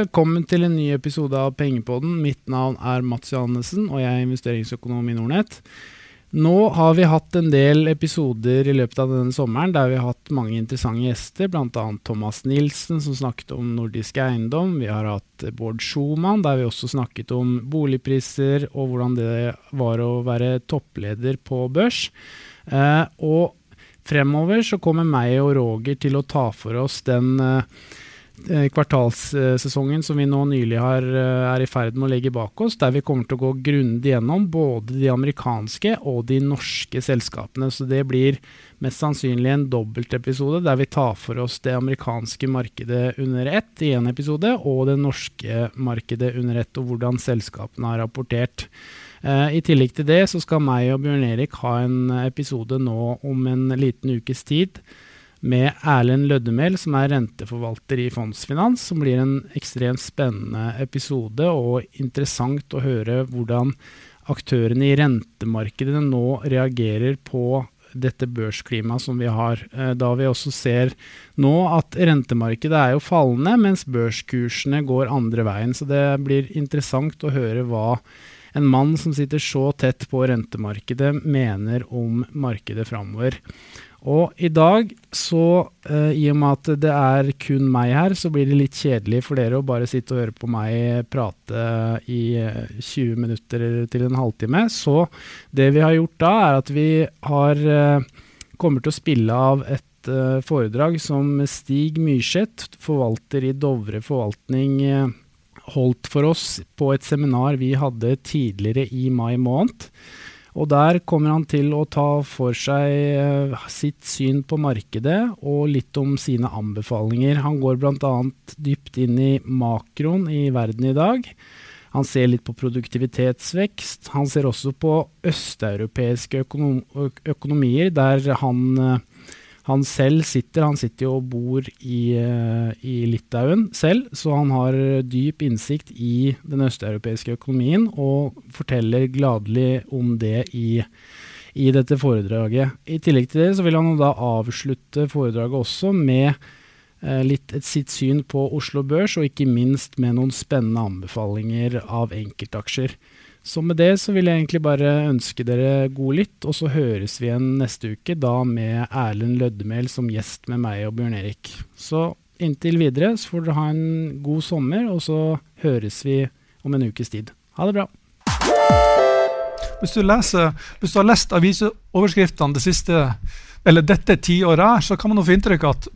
Velkommen til en ny episode av Pengepodden. Mitt navn er Mats Johannessen, og jeg er investeringsøkonom i Nordnett. Nå har vi hatt en del episoder i løpet av denne sommeren der vi har hatt mange interessante gjester, bl.a. Thomas Nilsen som snakket om nordisk eiendom. Vi har hatt Bård Schumann der vi også snakket om boligpriser og hvordan det var å være toppleder på børs. Eh, og fremover så kommer meg og Roger til å ta for oss den eh, kvartalssesongen som vi nå nylig har, eh, er i ferd med å legge bak oss, der vi kommer til å gå grundig gjennom både de amerikanske og de norske selskapene. Så det blir mest sannsynlig en dobbeltepisode der vi tar for oss det amerikanske markedet under ett i én episode, og det norske markedet under ett, og hvordan selskapene har rapportert. Uh, I tillegg til det så skal meg og Bjørn Erik ha en episode nå om en liten ukes tid med Erlend Løddemel, som er renteforvalter i Fondsfinans, som blir en ekstremt spennende episode og interessant å høre hvordan aktørene i rentemarkedet nå reagerer på dette børsklimaet som vi har. Eh, da vi også ser nå at rentemarkedet er jo fallende, mens børskursene går andre veien. Så det blir interessant å høre hva en mann som sitter så tett på rentemarkedet, mener om markedet framover. Og i dag, så uh, i og med at det er kun meg her, så blir det litt kjedelig for dere å bare sitte og høre på meg prate i 20 eh, minutter til en halvtime. Så det vi har gjort da, er at vi har uh, kommer til å spille av et uh, foredrag som Stig Myrseth, forvalter i Dovre forvaltning, holdt for oss på et seminar vi hadde tidligere i mai måned. Og der kommer han til å ta for seg uh, sitt syn på markedet og litt om sine anbefalinger. Han går bl.a. dypt inn i makroen i verden i dag. Han ser litt på produktivitetsvekst. Han ser også på østeuropeiske økonom økonomier, der han uh, han selv sitter Han sitter jo og bor i, uh, i, Litauen selv, så han har dyp innsikt i den østeuropeiske økonomien og forteller gladelig om det i, i, dette foredraget. I tillegg til det så vil han da avslutte foredraget også med uh, litt et sitt syn på Oslo Børs, og ikke minst med noen spennende anbefalinger av enkeltaksjer. Så med det så vil jeg egentlig bare ønske dere god lytt, og så høres vi igjen neste uke, da med Erlend Løddemel som gjest med meg og Bjørn Erik. Så inntil videre så får dere ha en god sommer, og så høres vi om en ukes tid. Ha det bra. Hvis du, leser, hvis du har lest avisoverskriftene det siste, eller dette tiåret her, så kan man få inntrykk av at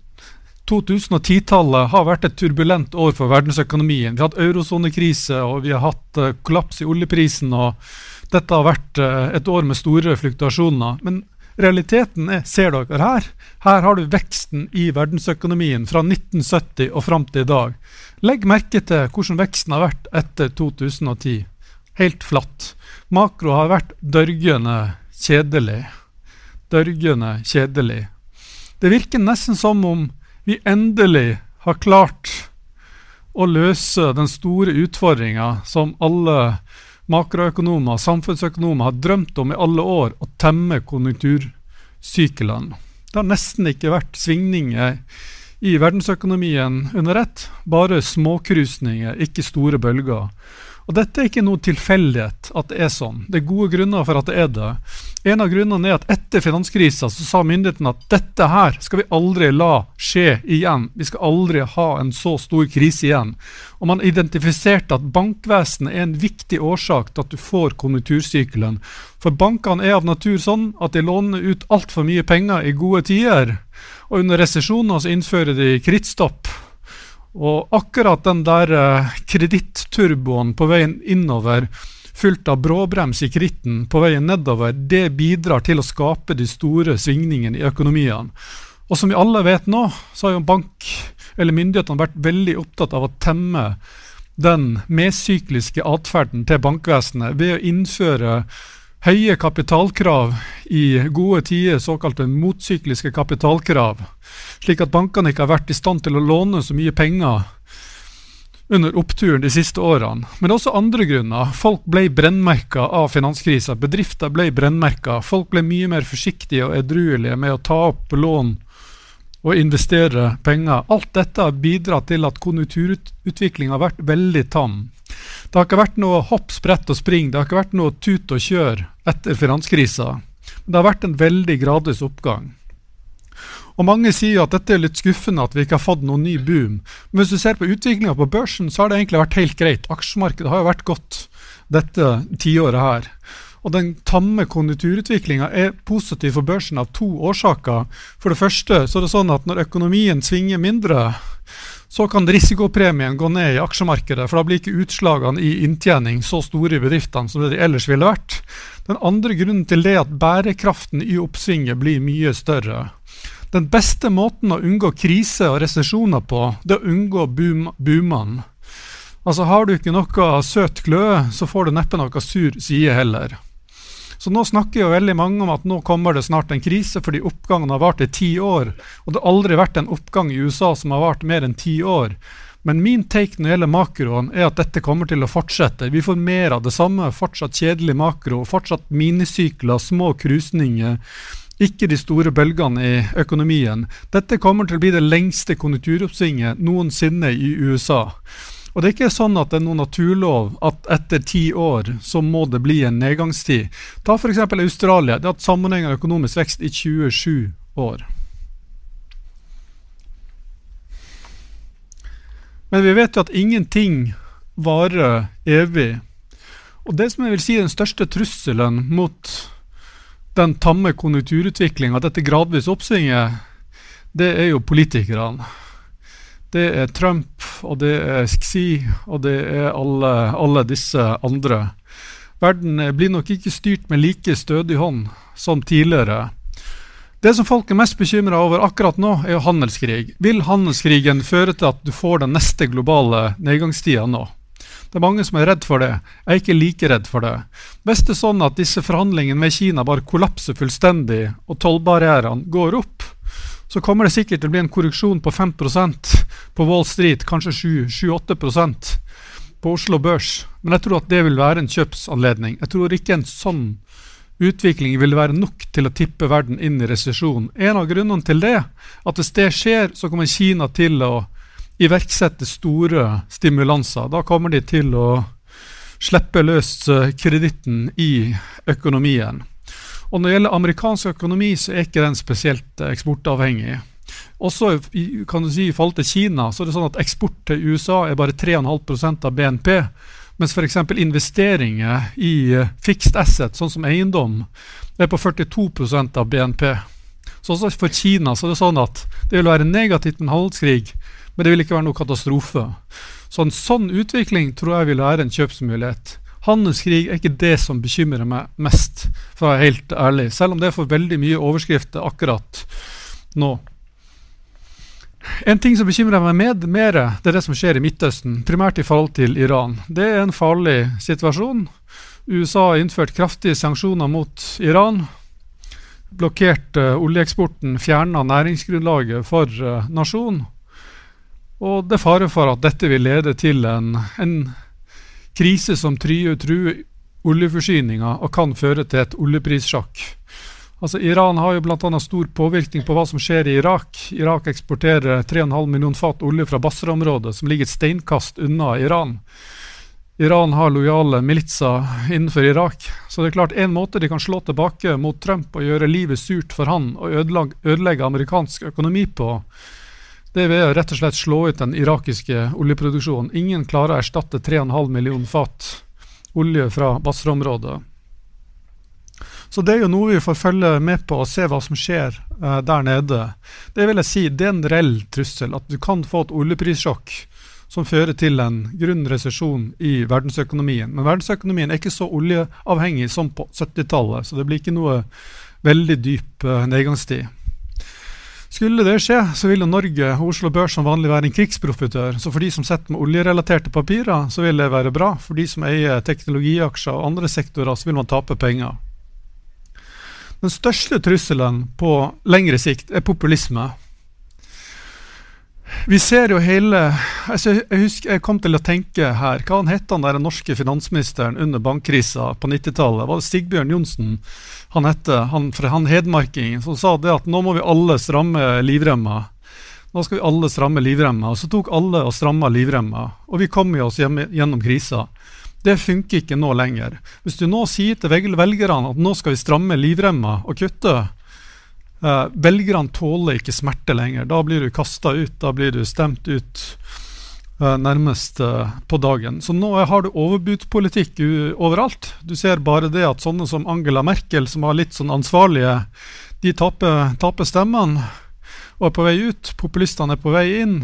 2010-tallet har vært et turbulent år for verdensøkonomien. Vi har hatt eurosonekrise og vi har hatt uh, kollaps i oljeprisen. og Dette har vært uh, et år med store fluktuasjoner. Men realiteten er, ser dere her, her har du veksten i verdensøkonomien fra 1970 og fram til i dag. Legg merke til hvordan veksten har vært etter 2010. Helt flatt. Makro har vært dørgende kjedelig. Dørgende kjedelig. Det virker nesten som om vi endelig har klart å løse den store utfordringa som alle makroøkonomer, og samfunnsøkonomer, har drømt om i alle år, å temme konjunktursyklene. Det har nesten ikke vært svingninger i verdensøkonomien under ett, bare småkrusninger, ikke store bølger. Og Dette er ikke noe tilfeldighet at det er sånn. Det er gode grunner for at det er det. En av grunnene er at etter finanskrisa så sa myndighetene at dette her skal vi aldri la skje igjen. Vi skal aldri ha en så stor krise igjen. Og man identifiserte at bankvesenet er en viktig årsak til at du får konjunktursykelen. For bankene er av natur sånn at de låner ut altfor mye penger i gode tider. Og under resesjoner så innfører de krittstopp. Og akkurat den der uh, kreditturboen på veien innover, fylt av bråbrems i kritten på veien nedover, det bidrar til å skape de store svingningene i økonomiene. Og som vi alle vet nå, så har jo bank, eller myndighetene vært veldig opptatt av å temme den medsykliske atferden til bankvesenet ved å innføre høye kapitalkrav i gode tider, såkalte motsykliske kapitalkrav, slik at bankene ikke har vært i stand til å låne så mye penger under oppturen de siste årene. Men også andre grunner. Folk ble brennmerka av finanskrisa. Bedrifter ble brennmerka. Folk ble mye mer forsiktige og edruelige med å ta opp lån og investere penger. Alt dette har bidratt til at konjunkturutviklinga har vært veldig tam. Det har ikke vært noe hopp, sprett og spring, det har ikke vært noe tut og kjør etter finanskrisa. Det har vært en veldig gradvis oppgang. Og Mange sier at dette er litt skuffende at vi ikke har fått noen ny boom. Men hvis du ser på utviklinga på børsen, så har det egentlig vært helt greit. Aksjemarkedet har jo vært godt dette tiåret her. Og den tamme konjunkturutviklinga er positiv for børsen av to årsaker. For det første så er det sånn at når økonomien svinger mindre, så kan risikopremien gå ned i aksjemarkedet. For da blir ikke utslagene i inntjening så store i bedriftene som det de ellers ville vært. Den andre grunnen til det er at bærekraften i oppsvinget blir mye større. Den beste måten å unngå krise og resesjoner på, det er å unngå boom, boomene. Altså Har du ikke noe søt glød, så får du neppe noe sur side heller. Så nå snakker jo veldig mange om at nå kommer det snart en krise fordi oppgangen har vart i ti år. Og det har aldri vært en oppgang i USA som har vart mer enn ti år. Men min take når det gjelder makroen, er at dette kommer til å fortsette. Vi får mer av det samme. Fortsatt kjedelig makro, fortsatt minisykler, små krusninger. Ikke de store bølgene i økonomien. Dette kommer til å bli det lengste konjunkturoppsvinget noensinne i USA. Og det er ikke sånn at det er noen naturlov at etter ti år så må det bli en nedgangstid. Ta f.eks. Australia. Det har hatt sammenhengende økonomisk vekst i 27 år. Men vi vet jo at ingenting varer evig. Og det som jeg vil si er den største trusselen mot den tamme konjunkturutviklinga, dette gradvis oppsvinget, det er jo politikerne. Det er Trump, og det er Xi, og det er alle, alle disse andre. Verden blir nok ikke styrt med like stødig hånd som tidligere. Det som folk er mest bekymra over akkurat nå, er jo handelskrig. Vil handelskrigen føre til at du får den neste globale nedgangstida nå? Det er mange som er redd for det. Jeg er ikke like redd for det. Hvis det er sånn at disse forhandlingene med Kina bare kollapser fullstendig, og tollbarrierene går opp, så kommer det sikkert til å bli en korreksjon på 5% på Wall Street, kanskje 7-8% på Oslo Børs. Men jeg tror at det vil være en kjøpsanledning. Jeg tror ikke en sånn utvikling vil være nok til å tippe verden inn i resesjon. En av grunnene til det, at hvis det skjer, så kommer Kina til å iverksette store stimulanser. Da kommer de til å slippe løs eh, kreditten i økonomien. Og når det gjelder amerikansk økonomi, så er ikke den spesielt eh, eksportavhengig. Også kan du si, i forhold til Kina så er det sånn at eksport til USA er bare 3,5% av BNP. Mens f.eks. investeringer i uh, fixed asset, sånn som eiendom, er på 42% av BNP. Så også for Kina så er det sånn at det vil være negativt med handelskrig, men det vil ikke være noe katastrofe. Så en sånn utvikling tror jeg vil være en kjøpsmulighet. Handelskrig er ikke det som bekymrer meg mest, for å være helt ærlig. Selv om det får veldig mye overskrifter akkurat nå. En ting som bekymrer meg med, mer, det er det som skjer i Midtøsten, primært i forhold til Iran. Det er en farlig situasjon. USA har innført kraftige sanksjoner mot Iran. Blokkert uh, oljeeksporten, fjerna næringsgrunnlaget for uh, nasjonen. Og det er fare for at dette vil lede til en, en krise som truer, truer oljeforsyninga og kan føre til et oljeprissjakk. Altså, Iran har jo bl.a. stor påvirkning på hva som skjer i Irak. Irak eksporterer 3,5 millioner fat olje fra Basra-området, som ligger et steinkast unna Iran. Iran har lojale militser innenfor Irak. Så det er klart en måte de kan slå tilbake mot Trump og gjøre livet surt for han og ødelegge amerikansk økonomi på, det er rett og slett slå ut den irakiske oljeproduksjonen. Ingen klarer å erstatte 3,5 millioner fat olje fra Basra-området. Så det er jo noe vi får følge med på og se hva som skjer uh, der nede. Det vil jeg si, det er en reell trussel. At du kan få et oljeprissjokk som fører til en grunn resesjon i verdensøkonomien. Men verdensøkonomien er ikke så oljeavhengig som på 70-tallet, så det blir ikke noe veldig dyp uh, nedgangstid. Skulle det skje, så vil jo Norge og Oslo Børs som vanlig være en krigsprofitør. Så for de som sitter med oljerelaterte papirer, så vil det være bra. For de som eier teknologiaksjer og andre sektorer, så vil man tape penger. Den største trusselen på lengre sikt er populisme. Vi ser jo hele altså Jeg husker jeg kom til å tenke her Hva han het han der norske finansministeren under bankkrisa på 90-tallet? Var det Stigbjørn Johnsen han hette? Han, han hedmarkingen som sa det at nå må vi alle stramme livremma. Nå skal vi alle stramme livremma. Og så tok alle og stramma livremma. Og vi kom oss gjennom krisa. Det funker ikke nå lenger. Hvis du nå sier til velgerne at nå skal vi stramme livremma og kutte, eh, velgerne tåler ikke smerte lenger. Da blir du kasta ut, da blir du stemt ut uh, nærmest uh, på dagen. Så nå har du overbudspolitikk overalt. Du ser bare det at sånne som Angela Merkel, som var litt sånn ansvarlige, de taper, taper stemmene og er på vei ut. Populistene er på vei inn.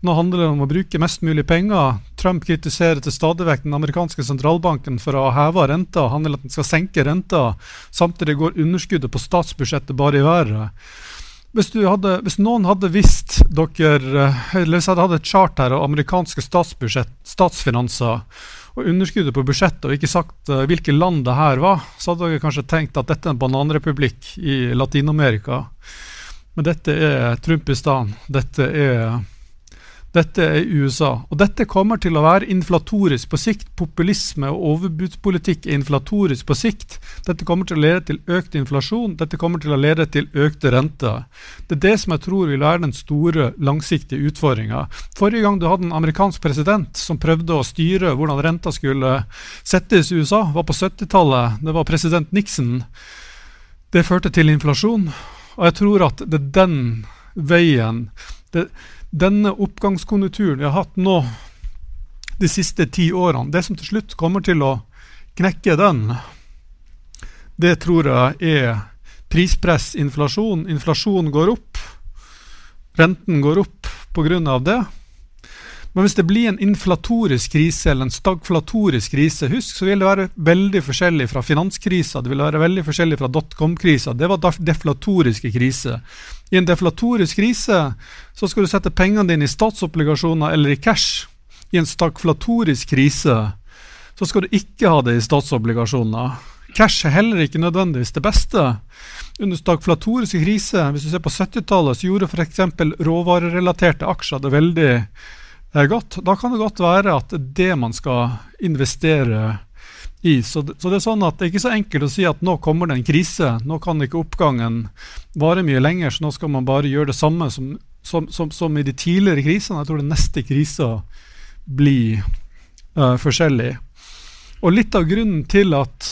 Nå handler det om å bruke mest mulig penger. Trump kritiserer til stadig vekk den amerikanske sentralbanken for å ha heva renta. Han vil at den skal senke renta. Samtidig går underskuddet på statsbudsjettet bare i været. Hvis, hadde, hvis, noen hadde visst dere, eller hvis jeg hadde hatt et chart her av amerikanske statsfinanser og underskuddet på budsjettet, og ikke sagt uh, hvilke land det her var, så hadde dere kanskje tenkt at dette er en bananrepublikk i Latin-Amerika. Men dette er Trumpistan. Dette er dette er USA. Og dette kommer til å være inflatorisk på sikt. Populisme og overbudspolitikk er inflatorisk på sikt. Dette kommer til å lede til økt inflasjon. Dette kommer til å lede til økte renter. Det er det som jeg tror vil være den store, langsiktige utfordringa. Forrige gang du hadde en amerikansk president som prøvde å styre hvordan renta skulle settes i USA, var på 70-tallet. Det var president Nixon. Det førte til inflasjon. Og jeg tror at det er den veien det, denne oppgangskonjunkturen vi har hatt nå de siste ti årene, det som til slutt kommer til å knekke den, det tror jeg er prispress, inflasjon. Inflasjon går opp. Renten går opp pga. det. Men hvis det blir en inflatorisk krise eller en stagflatorisk krise, husk så vil det være veldig forskjellig fra finanskrisa, det vil være veldig forskjellig fra dotcom-krisa. Det var deflatoriske kriser. I en deflatorisk krise så skal du sette pengene dine i statsobligasjoner eller i cash. I en stagflatorisk krise så skal du ikke ha det i statsobligasjoner. Cash er heller ikke nødvendigvis det beste. Under stagflatoriske kriser, hvis du ser på 70-tallet, så gjorde f.eks. råvarerelaterte aksjer det veldig godt, da kan det godt være at det er det man skal investere i. Så det, så det, er sånn at det er ikke så enkelt å si at nå kommer det en krise, nå kan ikke oppgangen vare mye lenger, så nå skal man bare gjøre det samme som, som, som, som i de tidligere krisene. Jeg tror den neste krisa blir uh, forskjellig. Og litt av grunnen til at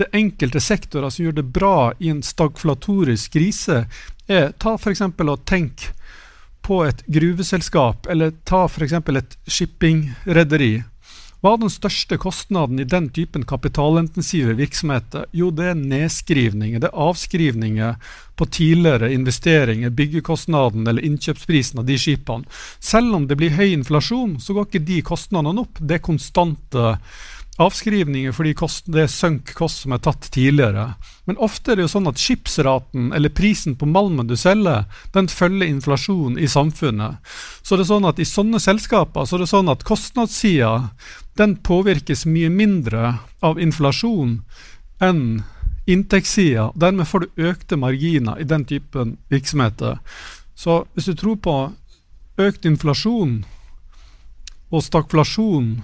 det enkelte sektorer som gjør det bra i en stagflatorisk krise, er ta f.eks. og tenk på et gruveselskap, eller ta f.eks. et shippingrederi. Hva er den største kostnaden i den typen kapitalintensive virksomheter? Jo, det er nedskrivninger, det er avskrivninger på tidligere investeringer, byggekostnaden eller innkjøpsprisen av de skipene. Selv om det blir høy inflasjon, så går ikke de kostnadene opp. Det er konstante avskrivninger fordi kost, det sunk kost som er tatt tidligere. Men ofte er det jo sånn at skipsraten, eller prisen på malmen du selger, den følger inflasjon i samfunnet. Så det er sånn at i sånne selskaper så er det sånn at kostnadssida den påvirkes mye mindre av inflasjon enn inntektssida. Dermed får du økte marginer i den typen virksomheter. Så hvis du tror på økt inflasjon og stagflasjon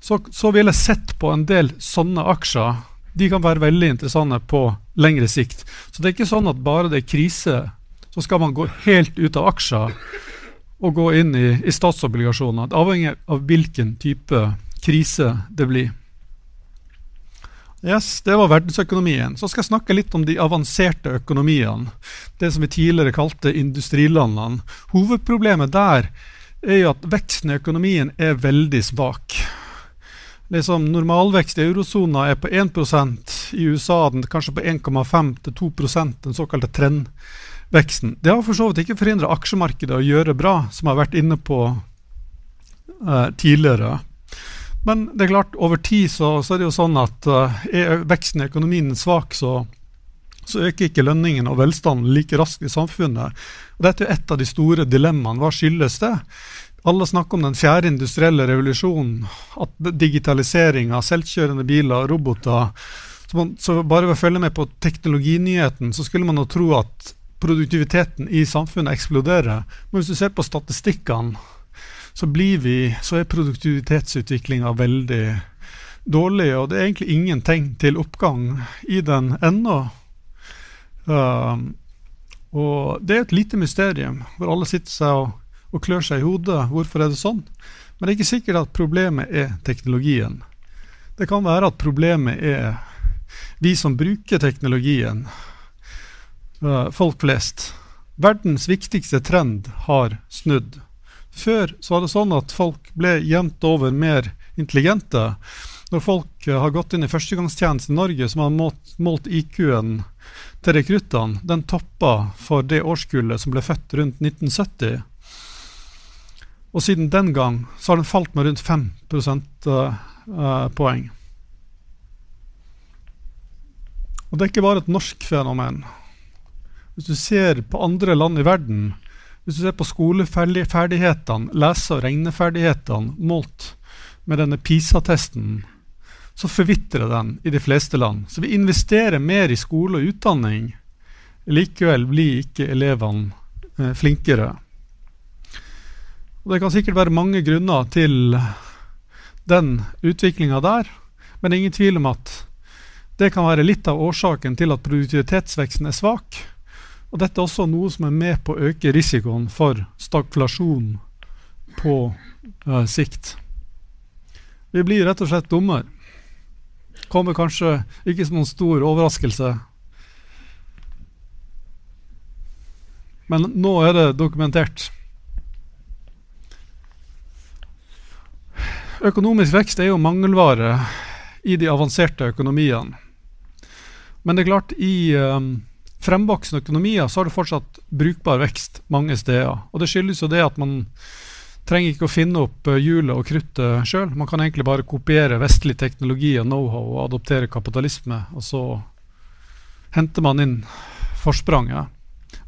så, så ville jeg sett på en del sånne aksjer. De kan være veldig interessante på lengre sikt. Så det er ikke sånn at bare det er krise, så skal man gå helt ut av aksjer og gå inn i, i statsobligasjoner. Det avhenger av hvilken type krise det blir. Yes, Det var verdensøkonomien. Så skal jeg snakke litt om de avanserte økonomiene. Det som vi tidligere kalte industrilandene. Hovedproblemet der er jo at veksten i økonomien er veldig svak liksom Normalvekst i eurosona er på 1% i USA den kanskje på 1,5-2% den såkalte trendveksten. Det har for så vidt ikke forhindra aksjemarkedet å gjøre bra, som jeg har vært inne på eh, tidligere. Men det er klart, over tid så, så er det jo sånn at uh, er veksten i økonomien svak, så, så øker ikke lønningen og velstanden like raskt i samfunnet. Og Dette er et av de store dilemmaene. Hva skyldes det? Alle snakker om den fjerde industrielle revolusjonen. At digitalisering av selvkjørende biler og roboter så, man, så bare ved å følge med på teknologinyheten, så skulle man jo tro at produktiviteten i samfunnet eksploderer. Men hvis du ser på statistikkene, så, vi, så er produktivitetsutviklinga veldig dårlig. Og det er egentlig ingen tegn til oppgang i den ennå. Uh, Og det er et lite mysterium hvor alle sitter seg og, og klør seg i hodet. Hvorfor er det sånn? Men det er ikke sikkert at problemet er teknologien. Det kan være at problemet er vi som bruker teknologien, uh, folk flest. Verdens viktigste trend har snudd. Før så var det sånn at folk ble jevnt over mer intelligente. Når folk uh, har gått inn i førstegangstjeneste i Norge, som har målt, målt IQ-en til rekruttene, den toppa for det årskullet som ble født rundt 1970. Og siden den gang så har den falt med rundt 5 prosentpoeng. Og det er ikke bare et norsk fenomen. Hvis du ser på andre land i verden, hvis du ser på skoleferdighetene, lese- og regneferdighetene målt med denne PISA-testen, så forvitrer den i de fleste land. Så vi investerer mer i skole og utdanning. Likevel blir ikke elevene eh, flinkere. Det kan sikkert være mange grunner til den utviklinga der, men det er ingen tvil om at det kan være litt av årsaken til at produktivitetsveksten er svak. Og dette er også noe som er med på å øke risikoen for stagflasjon på uh, sikt. Vi blir rett og slett dummere. Kommer kanskje ikke som noen stor overraskelse. Men nå er det dokumentert. Økonomisk vekst er jo mangelvare i de avanserte økonomiene. Men det er klart, i um, fremvoksende økonomier så har det fortsatt brukbar vekst mange steder. Og det skyldes jo det at man trenger ikke å finne opp uh, hjulet og kruttet sjøl. Man kan egentlig bare kopiere vestlig teknologi og know-how og adoptere kapitalisme, og så henter man inn forspranget.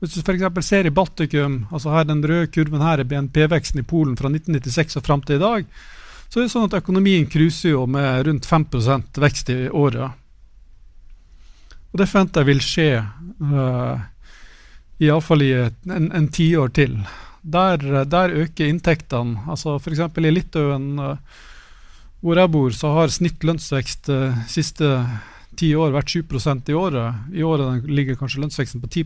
Hvis du f.eks. ser i Baltikum, altså her den røde kurven her er BNP-veksten i Polen fra 1996 og fram til i dag, så er det sånn at økonomien cruiser jo med rundt 5% vekst i året. Og det forventer jeg vil skje uh, iallfall i en, en tiår til. Der, der, øker inntektene. altså F.eks. i Litauen, uh, hvor jeg bor, så har snitt lønnsvekst uh, siste ti år vært 7 i året. I året ligger kanskje lønnsveksten på 10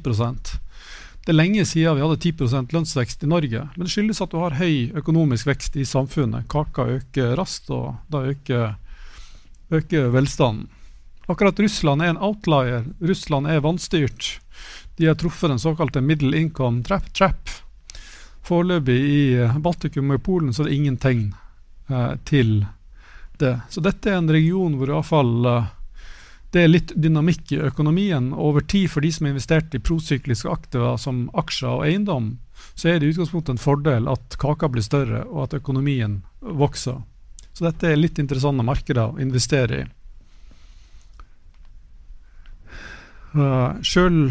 det er lenge siden vi hadde 10% lønnsvekst i Norge. Men det skyldes at du har høy økonomisk vekst i samfunnet. Kaka øker raskt, og da øker, øker velstanden. Akkurat Russland er en outlier. Russland er vanstyrt. De har truffet den såkalte middle income trap. trap. Foreløpig i Baltikum og i Polen så er det ingen tegn eh, til det. Så dette er en region hvor iallfall eh, det er litt dynamikk i økonomien. Over tid, for de som har investert i prosykliske aktiva som aksjer og eiendom, så er det i utgangspunktet en fordel at kaka blir større, og at økonomien vokser. Så dette er litt interessante markeder å investere i. Uh, Sjøl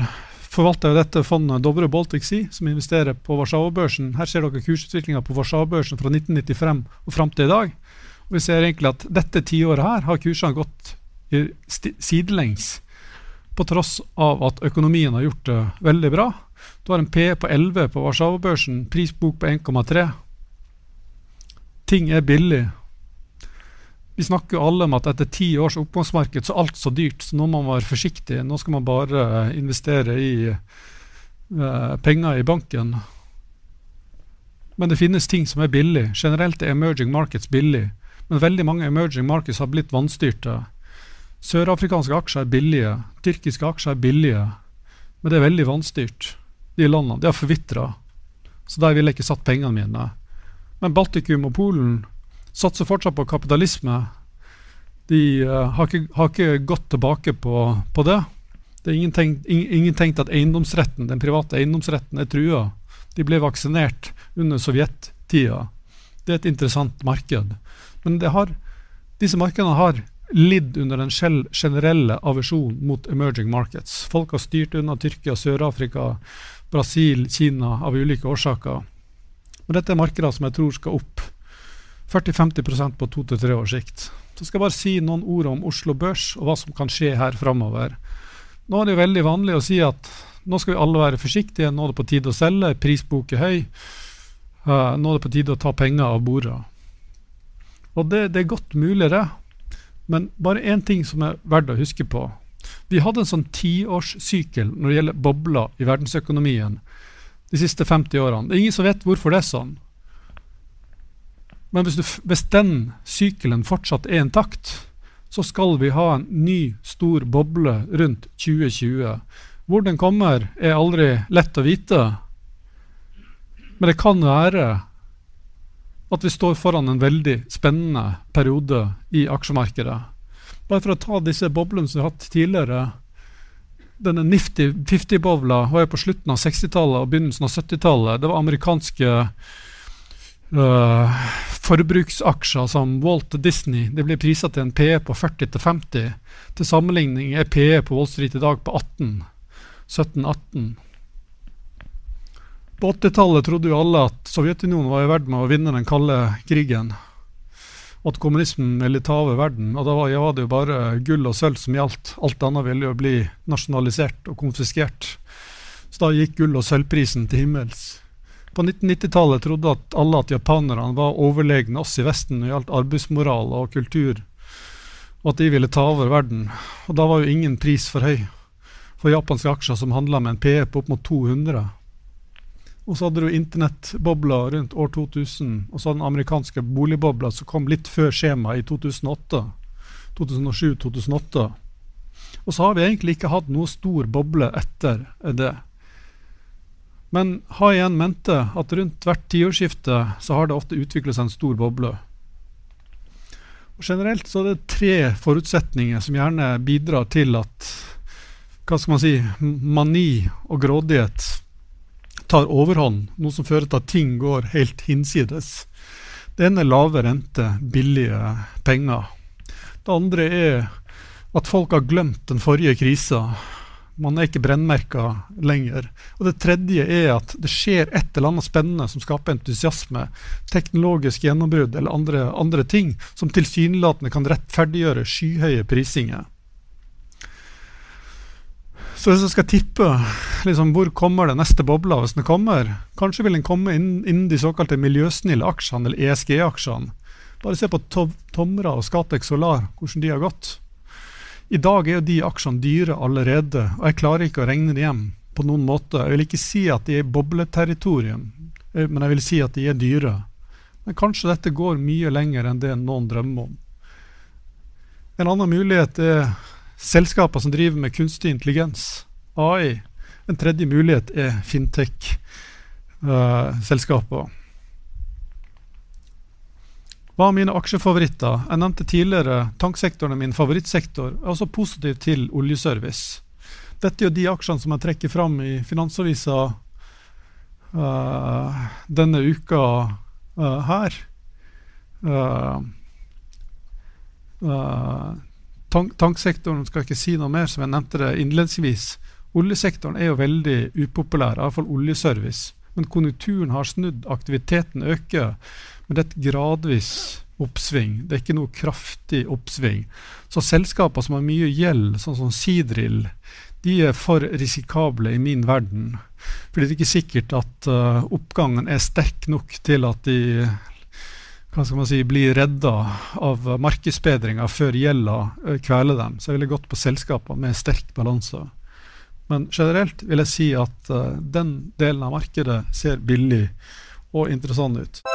forvalter jeg dette fondet Dovre Baltic Sea, som investerer på Warszawa-børsen. Her ser dere kursutviklinga på Warszawa-børsen fra 1995 og fram til i dag. Og vi ser egentlig at dette tiåret her har kursene gått sidelengs, på tross av at økonomien har gjort det veldig bra. Du har en P på 11 på Warszawa-børsen, prisbok på 1,3. Ting er billig. Vi snakker jo alle om at etter ti års oppgangsmarked så er alt så dyrt, så nå må man være forsiktig. Nå skal man bare investere i eh, penger i banken. Men det finnes ting som er billig. Generelt er emerging markets billig. Men veldig mange emerging markets har blitt vannstyrte. Sørafrikanske aksjer er billige, tyrkiske aksjer er billige, men det er veldig vanstyrt. De landene de har forvitra, så der ville jeg ikke satt pengene mine. Men Baltikum og Polen satser fortsatt på kapitalisme. De uh, har, ikke, har, ikke, gått tilbake på, på det. Det er ingen tenkt, ingen tenkt, at eiendomsretten, den private eiendomsretten er trua. De ble vaksinert under sovjettida. Det er et interessant marked. Men har, disse markedene har lidd under den generelle aversjonen mot emerging markets. Folk har styrt unna Tyrkia, Sør-Afrika, Brasil, Kina av ulike årsaker. Men dette er markeder som jeg tror skal opp 40-50% på to til tre års sikt. Så skal jeg bare si noen ord om Oslo Børs og hva som kan skje her framover. Nå er det jo veldig vanlig å si at nå skal vi alle være forsiktige, nå er det på tide å selge, prisbok er høy. Uh, nå er det på tide å ta penger av bordet. Og det, det er godt mulig, det. Men bare én ting som er verdt å huske på. Vi hadde en sånn tiårssykkel når det gjelder bobler i verdensøkonomien de siste 50 årene. Det er ingen som vet hvorfor det er sånn. Men hvis, du, hvis den sykelen fortsatt er intakt, så skal vi ha en ny, stor boble rundt 2020. Hvor den kommer, er aldri lett å vite. Men det kan være at vi står foran en veldig spennende periode i aksjemarkedet. Bare for å ta disse boblene som vi har hatt tidligere. Denne Nifty 50-bobla var jo på slutten av 60-tallet og begynnelsen av 70-tallet. Det var amerikanske uh, forbruksaksjer som Walt Disney. De ble prisa til en PE på 40-50. Til sammenligning er PE på Wall Street i dag på 18. 17-18. På 80-tallet trodde jo alle at Sovjetunionen var i ferd med å vinne den kalde krigen. Og at kommunismen ville ta over verden. Og da var, ja, det jo bare gull og sølv som gjaldt. Alt annet ville jo bli nasjonalisert og konfiskert. Så da gikk gull- og sølvprisen til himmels. På 1990-tallet trodde at alle at japanerne var overlegne oss i Vesten når det gjaldt arbeidsmoral og kultur, og at de ville ta over verden. Og da var jo ingen pris for høy for japanske aksjer som handla med en PE på opp mot 200. Og så hadde du internettbobla rundt år 2000, og så den amerikanske boligbobla som kom litt før skjemaet i 2008. 2007-2008. Og så har vi egentlig ikke hatt noe stor boble etter det. Men ha igjen mente at rundt hvert tiårsskifte så har det ofte utviklet seg en stor boble. Og generelt så er det tre forutsetninger som gjerne bidrar til at hva skal man si, mani og grådighet tar overhånd, noe som fører til at ting går helt hinsides. Det ene er lave rente, billige penger. Det andre er at folk har glemt den forrige krisa. Man er ikke brennmerka lenger. Og det tredje er at det skjer et eller annet spennende som skaper entusiasme. Teknologisk gjennombrudd eller andre, andre ting som tilsynelatende kan rettferdiggjøre skyhøye prisinger. Så hvis jeg skal tippe liksom, hvor kommer den neste bobla, hvis den kommer Kanskje vil den komme innen, innen de såkalte miljøsnille aksjene, eller ESG-aksjene. Bare se på Tomra og Scatec Solar, hvordan de har gått. I dag er jo de aksjene dyre allerede, og jeg klarer ikke å regne det hjem på noen måte. Jeg vil ikke si at de er i bobleterritorium, eh, men jeg vil si at de er dyre. Men kanskje dette går mye lenger enn det noen drømmer om. En annen mulighet er selskaper som driver med kunstig intelligens, AI. En tredje mulighet er fintech-selskaper. Uh, Hva er mine aksjefavoritter? Jeg nevnte tidligere tanksektoren er min favorittsektor. Jeg er også positiv til oljeservice. Dette er jo de aksjene som jeg trekker fram i Finansavisa uh, denne uka uh, her. Uh, tank tanksektoren skal ikke si noe mer, som jeg nevnte det innledningsvis. Oljesektoren er jo veldig upopulær, iallfall oljeservice. Men konjunkturen har snudd, aktiviteten øker. Men det er et gradvis oppsving. Det er ikke noe kraftig oppsving. Så selskaper som har mye gjeld, sånn som Sidril, de er for risikable i min verden. Fordi det er ikke sikkert at uh, oppgangen er sterk nok til at de hva skal man si, bli redda av markedsbedringer før gjelda eh, kveler dem. Så jeg ville gått på selskaper med sterk balanse. Men generelt vil jeg si at uh, den delen av markedet ser billig og interessant ut.